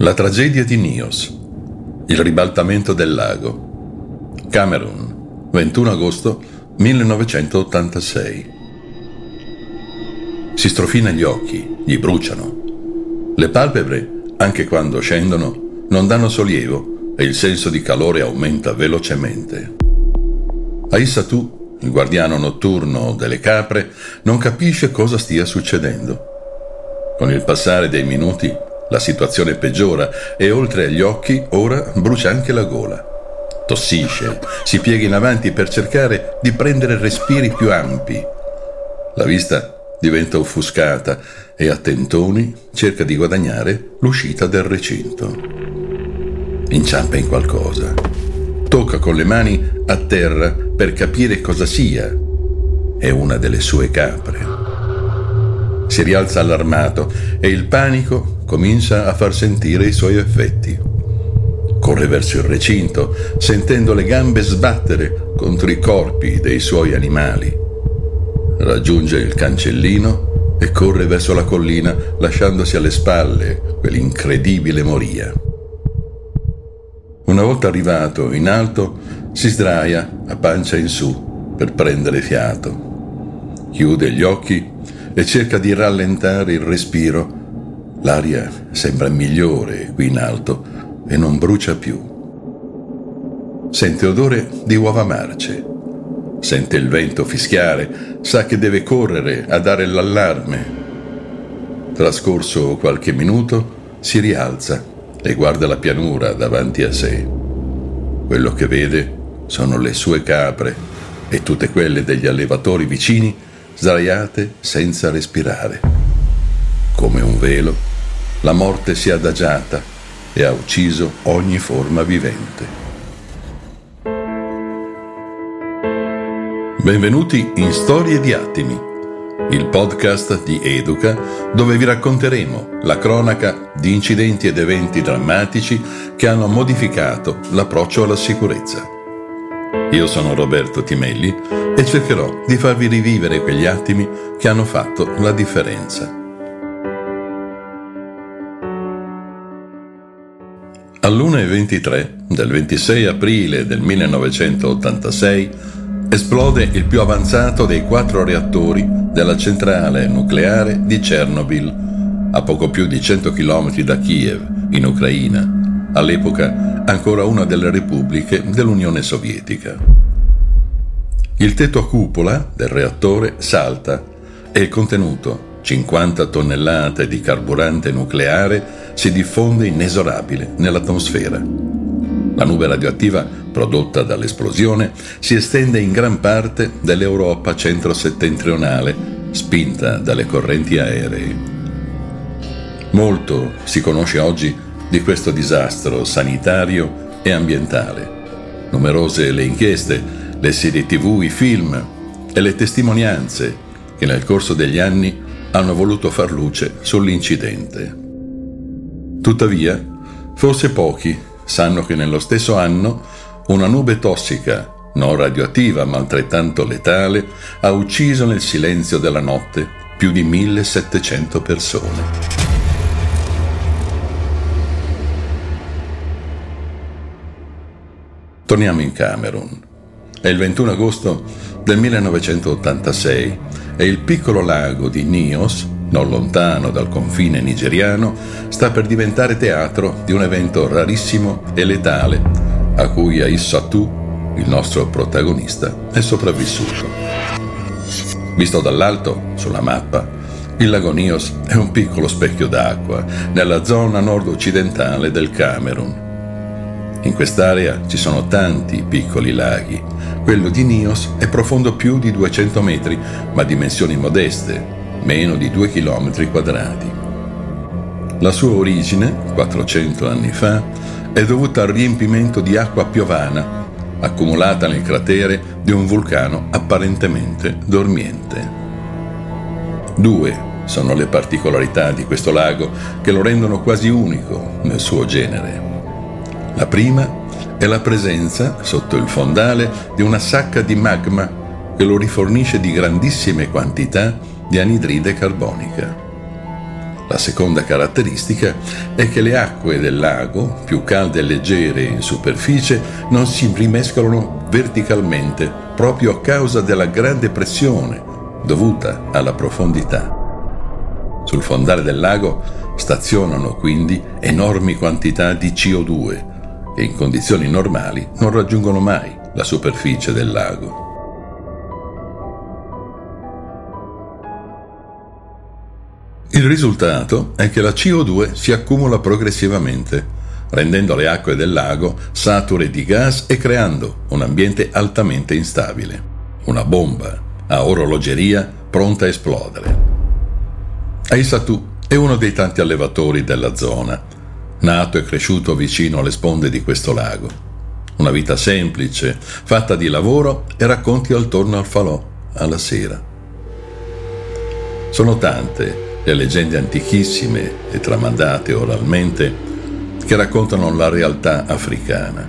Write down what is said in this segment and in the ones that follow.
La tragedia di Nios. Il ribaltamento del lago. Camerun, 21 agosto 1986. Si strofina gli occhi, gli bruciano. Le palpebre, anche quando scendono, non danno sollievo e il senso di calore aumenta velocemente. Aissatu, il guardiano notturno delle capre, non capisce cosa stia succedendo. Con il passare dei minuti la situazione peggiora e oltre agli occhi ora brucia anche la gola. Tossisce, si piega in avanti per cercare di prendere respiri più ampi. La vista diventa offuscata e a tentoni cerca di guadagnare l'uscita del recinto. Inciampa in qualcosa. Tocca con le mani a terra per capire cosa sia. È una delle sue capre. Si rialza allarmato e il panico comincia a far sentire i suoi effetti. Corre verso il recinto, sentendo le gambe sbattere contro i corpi dei suoi animali. Raggiunge il cancellino e corre verso la collina, lasciandosi alle spalle quell'incredibile moria. Una volta arrivato in alto, si sdraia a pancia in su per prendere fiato. Chiude gli occhi e cerca di rallentare il respiro L'aria sembra migliore qui in alto e non brucia più. Sente odore di uova marce. Sente il vento fischiare, sa che deve correre a dare l'allarme. Trascorso qualche minuto, si rialza e guarda la pianura davanti a sé. Quello che vede sono le sue capre e tutte quelle degli allevatori vicini sdraiate senza respirare. Come un velo la morte si è adagiata e ha ucciso ogni forma vivente. Benvenuti in Storie di Attimi, il podcast di Educa dove vi racconteremo la cronaca di incidenti ed eventi drammatici che hanno modificato l'approccio alla sicurezza. Io sono Roberto Timelli e cercherò di farvi rivivere quegli attimi che hanno fatto la differenza. All'1.23 del 26 aprile del 1986 esplode il più avanzato dei quattro reattori della centrale nucleare di Chernobyl, a poco più di 100 km da Kiev, in Ucraina, all'epoca ancora una delle repubbliche dell'Unione Sovietica. Il tetto a cupola del reattore salta e il contenuto 50 tonnellate di carburante nucleare si diffonde inesorabile nell'atmosfera. La nube radioattiva prodotta dall'esplosione si estende in gran parte dell'Europa centro-settentrionale, spinta dalle correnti aeree. Molto si conosce oggi di questo disastro sanitario e ambientale. Numerose le inchieste, le serie tv, i film e le testimonianze che nel corso degli anni hanno voluto far luce sull'incidente. Tuttavia, forse pochi sanno che nello stesso anno una nube tossica, non radioattiva ma altrettanto letale, ha ucciso nel silenzio della notte più di 1700 persone. Torniamo in Camerun. È il 21 agosto del 1986 e il piccolo lago di Nios, non lontano dal confine nigeriano, sta per diventare teatro di un evento rarissimo e letale a cui Aissatu, il nostro protagonista, è sopravvissuto. Visto dall'alto, sulla mappa, il lago Nios è un piccolo specchio d'acqua nella zona nord-occidentale del Camerun. In quest'area ci sono tanti piccoli laghi. Quello di Nios è profondo più di 200 metri, ma dimensioni modeste, meno di 2 km quadrati. La sua origine, 400 anni fa, è dovuta al riempimento di acqua piovana accumulata nel cratere di un vulcano apparentemente dormiente. Due sono le particolarità di questo lago che lo rendono quasi unico nel suo genere. La prima è la presenza, sotto il fondale, di una sacca di magma che lo rifornisce di grandissime quantità di anidride carbonica. La seconda caratteristica è che le acque del lago, più calde e leggere in superficie, non si rimescolano verticalmente proprio a causa della grande pressione dovuta alla profondità. Sul fondale del lago stazionano quindi enormi quantità di CO2 che in condizioni normali non raggiungono mai la superficie del lago. Il risultato è che la CO2 si accumula progressivamente, rendendo le acque del lago sature di gas e creando un ambiente altamente instabile. Una bomba a orologeria pronta a esplodere. Aisatu è uno dei tanti allevatori della zona, nato e cresciuto vicino alle sponde di questo lago. Una vita semplice, fatta di lavoro e racconti attorno al falò alla sera. Sono tante le leggende antichissime e tramandate oralmente che raccontano la realtà africana.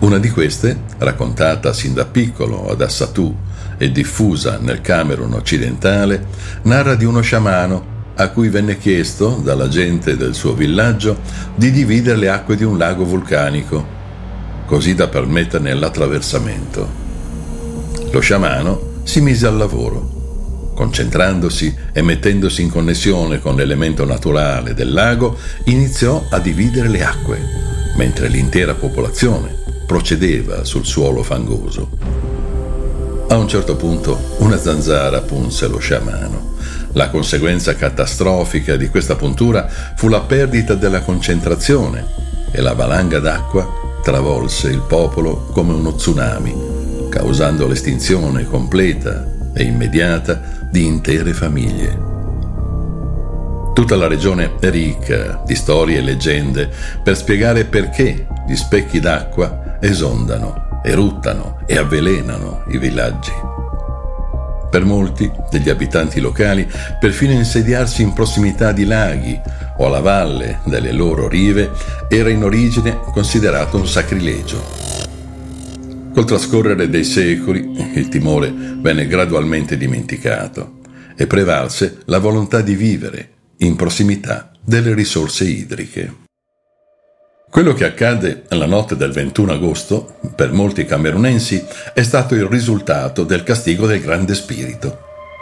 Una di queste, raccontata sin da piccolo ad Assatù e diffusa nel Camerun occidentale, narra di uno sciamano a cui venne chiesto dalla gente del suo villaggio di dividere le acque di un lago vulcanico, così da permetterne l'attraversamento. Lo sciamano si mise al lavoro concentrandosi e mettendosi in connessione con l'elemento naturale del lago, iniziò a dividere le acque, mentre l'intera popolazione procedeva sul suolo fangoso. A un certo punto una zanzara punse lo sciamano. La conseguenza catastrofica di questa puntura fu la perdita della concentrazione e la valanga d'acqua travolse il popolo come uno tsunami, causando l'estinzione completa e immediata di intere famiglie. Tutta la regione è ricca di storie e leggende per spiegare perché gli specchi d'acqua esondano, eruttano e avvelenano i villaggi. Per molti degli abitanti locali, perfino insediarsi in prossimità di laghi o alla valle delle loro rive era in origine considerato un sacrilegio. Col trascorrere dei secoli il timore venne gradualmente dimenticato e prevalse la volontà di vivere in prossimità delle risorse idriche. Quello che accadde la notte del 21 agosto, per molti camerunensi, è stato il risultato del castigo del Grande Spirito,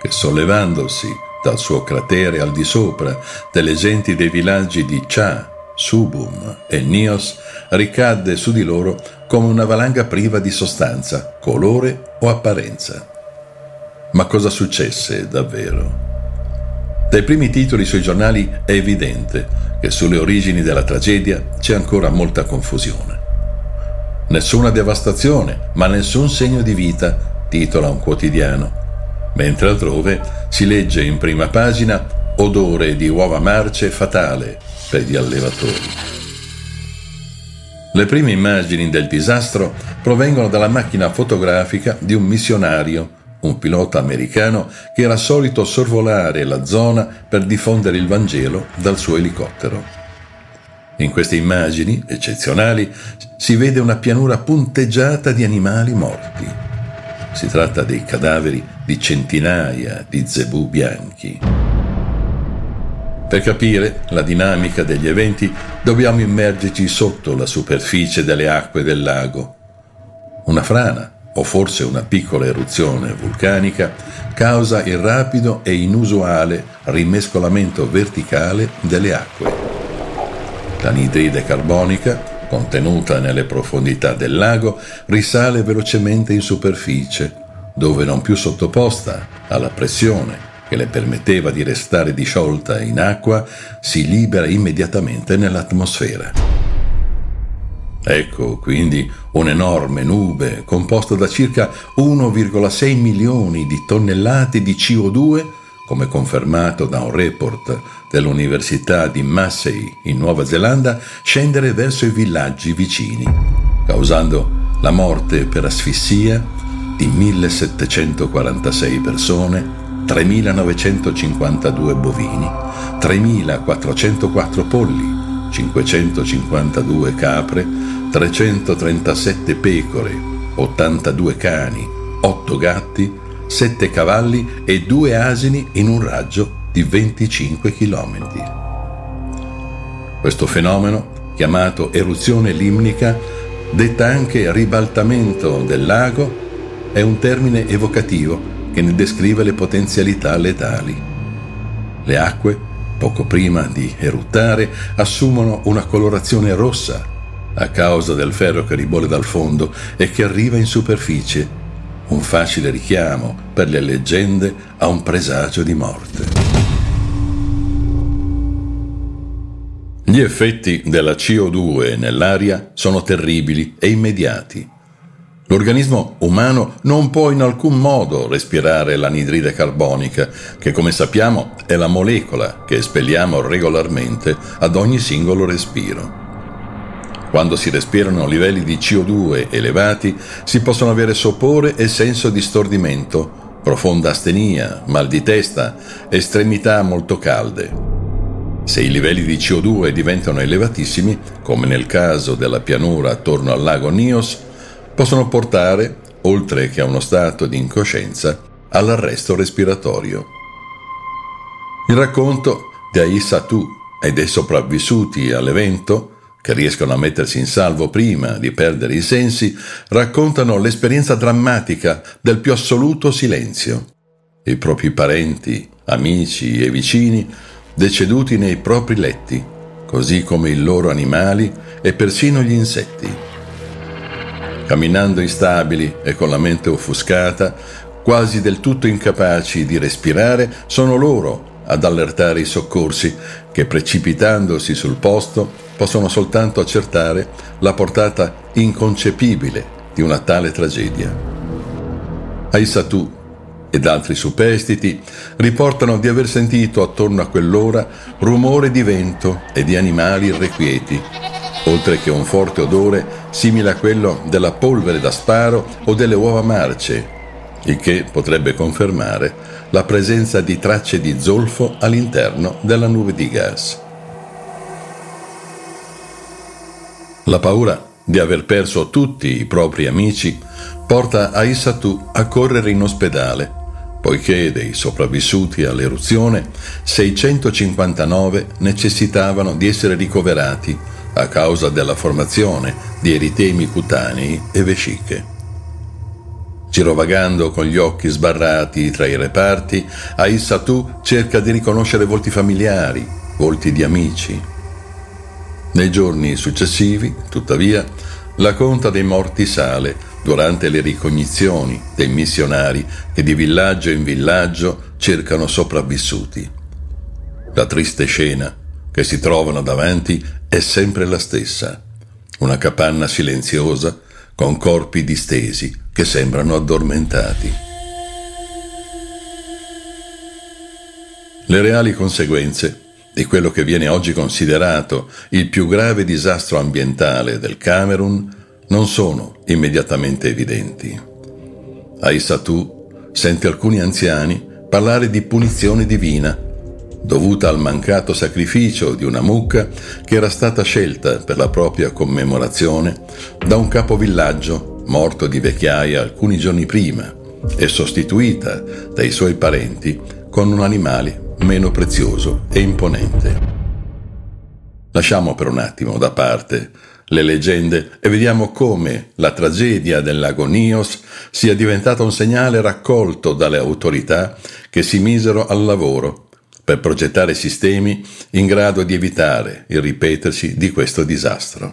che sollevandosi dal suo cratere al di sopra delle genti dei villaggi di Cha, Subum e Nios, ricadde su di loro come una valanga priva di sostanza, colore o apparenza. Ma cosa successe davvero? Dai primi titoli sui giornali è evidente che sulle origini della tragedia c'è ancora molta confusione. Nessuna devastazione, ma nessun segno di vita, titola un quotidiano, mentre altrove si legge in prima pagina odore di uova marce fatale per gli allevatori. Le prime immagini del disastro provengono dalla macchina fotografica di un missionario, un pilota americano che era solito sorvolare la zona per diffondere il Vangelo dal suo elicottero. In queste immagini eccezionali si vede una pianura punteggiata di animali morti. Si tratta dei cadaveri di centinaia di zebù bianchi. Per capire la dinamica degli eventi dobbiamo immergerci sotto la superficie delle acque del lago. Una frana o forse una piccola eruzione vulcanica, causa il rapido e inusuale rimescolamento verticale delle acque. L'anidride carbonica, contenuta nelle profondità del lago, risale velocemente in superficie, dove non più sottoposta alla pressione che le permetteva di restare disciolta in acqua, si libera immediatamente nell'atmosfera. Ecco quindi un'enorme nube composta da circa 1,6 milioni di tonnellate di CO2, come confermato da un report dell'Università di Massey in Nuova Zelanda, scendere verso i villaggi vicini, causando la morte per asfissia di 1746 persone, 3.952 bovini, 3.404 polli, 552 capre, 337 pecore, 82 cani, 8 gatti, 7 cavalli e 2 asini in un raggio di 25 km. Questo fenomeno, chiamato eruzione limnica, detta anche ribaltamento del lago, è un termine evocativo che ne descrive le potenzialità letali. Le acque poco prima di eruttare, assumono una colorazione rossa a causa del ferro che ribolle dal fondo e che arriva in superficie, un facile richiamo per le leggende a un presagio di morte. Gli effetti della CO2 nell'aria sono terribili e immediati. L'organismo umano non può in alcun modo respirare l'anidride carbonica, che come sappiamo è la molecola che espelliamo regolarmente ad ogni singolo respiro. Quando si respirano livelli di CO2 elevati si possono avere sopore e senso di stordimento, profonda astenia, mal di testa, estremità molto calde. Se i livelli di CO2 diventano elevatissimi, come nel caso della pianura attorno al lago Nios, possono portare, oltre che a uno stato di incoscienza, all'arresto respiratorio. Il racconto di Aissa Tu e dei sopravvissuti all'evento, che riescono a mettersi in salvo prima di perdere i sensi, raccontano l'esperienza drammatica del più assoluto silenzio. I propri parenti, amici e vicini deceduti nei propri letti, così come i loro animali e persino gli insetti camminando instabili e con la mente offuscata, quasi del tutto incapaci di respirare, sono loro ad allertare i soccorsi che precipitandosi sul posto possono soltanto accertare la portata inconcepibile di una tale tragedia. Aissatù ed altri superstiti riportano di aver sentito attorno a quell'ora rumore di vento e di animali irrequieti oltre che un forte odore simile a quello della polvere da sparo o delle uova marce, il che potrebbe confermare la presenza di tracce di zolfo all'interno della nube di gas. La paura di aver perso tutti i propri amici porta Aissatu a correre in ospedale, poiché dei sopravvissuti all'eruzione 659 necessitavano di essere ricoverati a causa della formazione di eritemi cutanei e vesciche. Girovagando con gli occhi sbarrati tra i reparti, Aissatu cerca di riconoscere volti familiari, volti di amici. Nei giorni successivi, tuttavia, la conta dei morti sale durante le ricognizioni dei missionari che di villaggio in villaggio cercano sopravvissuti. La triste scena che si trovano davanti è sempre la stessa, una capanna silenziosa con corpi distesi che sembrano addormentati. Le reali conseguenze di quello che viene oggi considerato il più grave disastro ambientale del Camerun non sono immediatamente evidenti. Aissatu sente alcuni anziani parlare di punizione divina dovuta al mancato sacrificio di una mucca che era stata scelta per la propria commemorazione da un capovillaggio morto di vecchiaia alcuni giorni prima e sostituita dai suoi parenti con un animale meno prezioso e imponente. Lasciamo per un attimo da parte le leggende e vediamo come la tragedia del lago Nios sia diventata un segnale raccolto dalle autorità che si misero al lavoro per progettare sistemi in grado di evitare il ripetersi di questo disastro.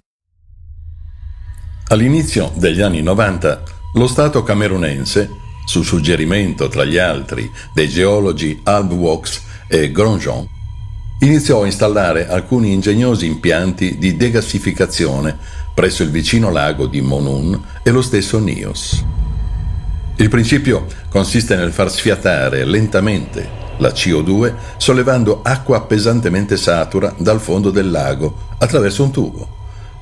All'inizio degli anni 90 lo Stato camerunense, su suggerimento tra gli altri dei geologi Alb Walks e Grandjean, iniziò a installare alcuni ingegnosi impianti di degassificazione presso il vicino lago di Monun e lo stesso Nios. Il principio consiste nel far sfiatare lentamente la CO2 sollevando acqua pesantemente satura dal fondo del lago attraverso un tubo,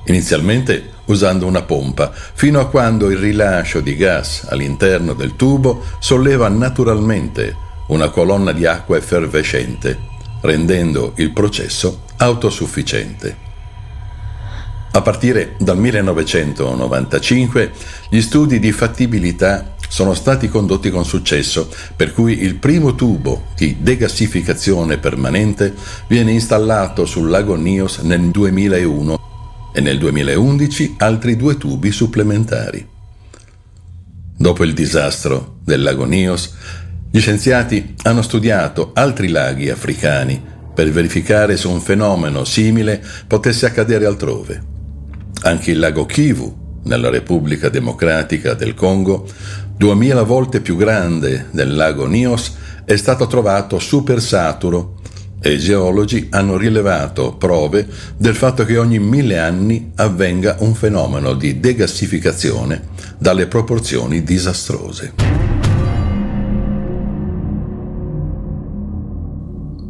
inizialmente usando una pompa, fino a quando il rilascio di gas all'interno del tubo solleva naturalmente una colonna di acqua effervescente, rendendo il processo autosufficiente. A partire dal 1995 gli studi di fattibilità sono stati condotti con successo, per cui il primo tubo di degassificazione permanente viene installato sul lago Nios nel 2001 e nel 2011 altri due tubi supplementari. Dopo il disastro del lago Nios, gli scienziati hanno studiato altri laghi africani per verificare se un fenomeno simile potesse accadere altrove. Anche il lago Kivu, nella Repubblica Democratica del Congo, duemila volte più grande del lago Nios, è stato trovato supersaturo e i geologi hanno rilevato prove del fatto che ogni mille anni avvenga un fenomeno di degassificazione dalle proporzioni disastrose.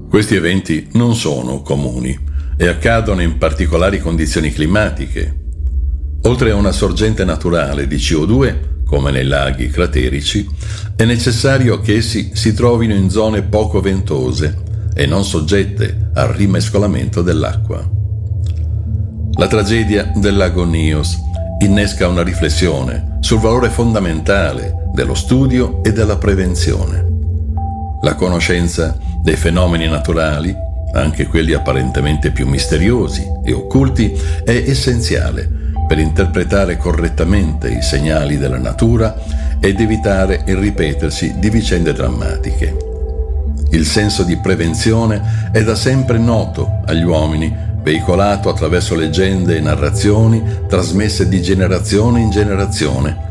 Questi eventi non sono comuni e accadono in particolari condizioni climatiche. Oltre a una sorgente naturale di CO2, come nei laghi craterici, è necessario che essi si trovino in zone poco ventose e non soggette al rimescolamento dell'acqua. La tragedia del lago Nios innesca una riflessione sul valore fondamentale dello studio e della prevenzione. La conoscenza dei fenomeni naturali, anche quelli apparentemente più misteriosi e occulti, è essenziale per interpretare correttamente i segnali della natura ed evitare il ripetersi di vicende drammatiche. Il senso di prevenzione è da sempre noto agli uomini, veicolato attraverso leggende e narrazioni trasmesse di generazione in generazione,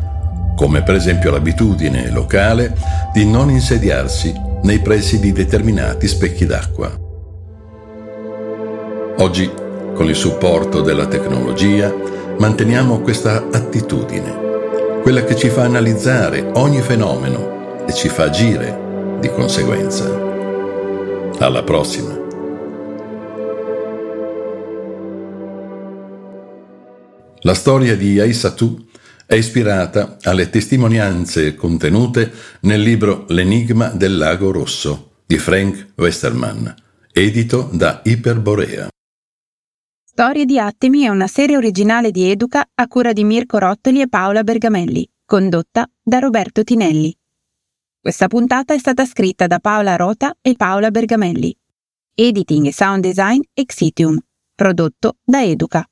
come per esempio l'abitudine locale di non insediarsi nei pressi di determinati specchi d'acqua. Oggi, con il supporto della tecnologia, manteniamo questa attitudine, quella che ci fa analizzare ogni fenomeno e ci fa agire di conseguenza. Alla prossima. La storia di Aissatu è ispirata alle testimonianze contenute nel libro L'enigma del lago rosso di Frank Westermann, edito da Iperborea. Storie di Attimi è una serie originale di Educa a cura di Mirko Rottoli e Paola Bergamelli, condotta da Roberto Tinelli. Questa puntata è stata scritta da Paola Rota e Paola Bergamelli. Editing e sound design Exitium, prodotto da Educa.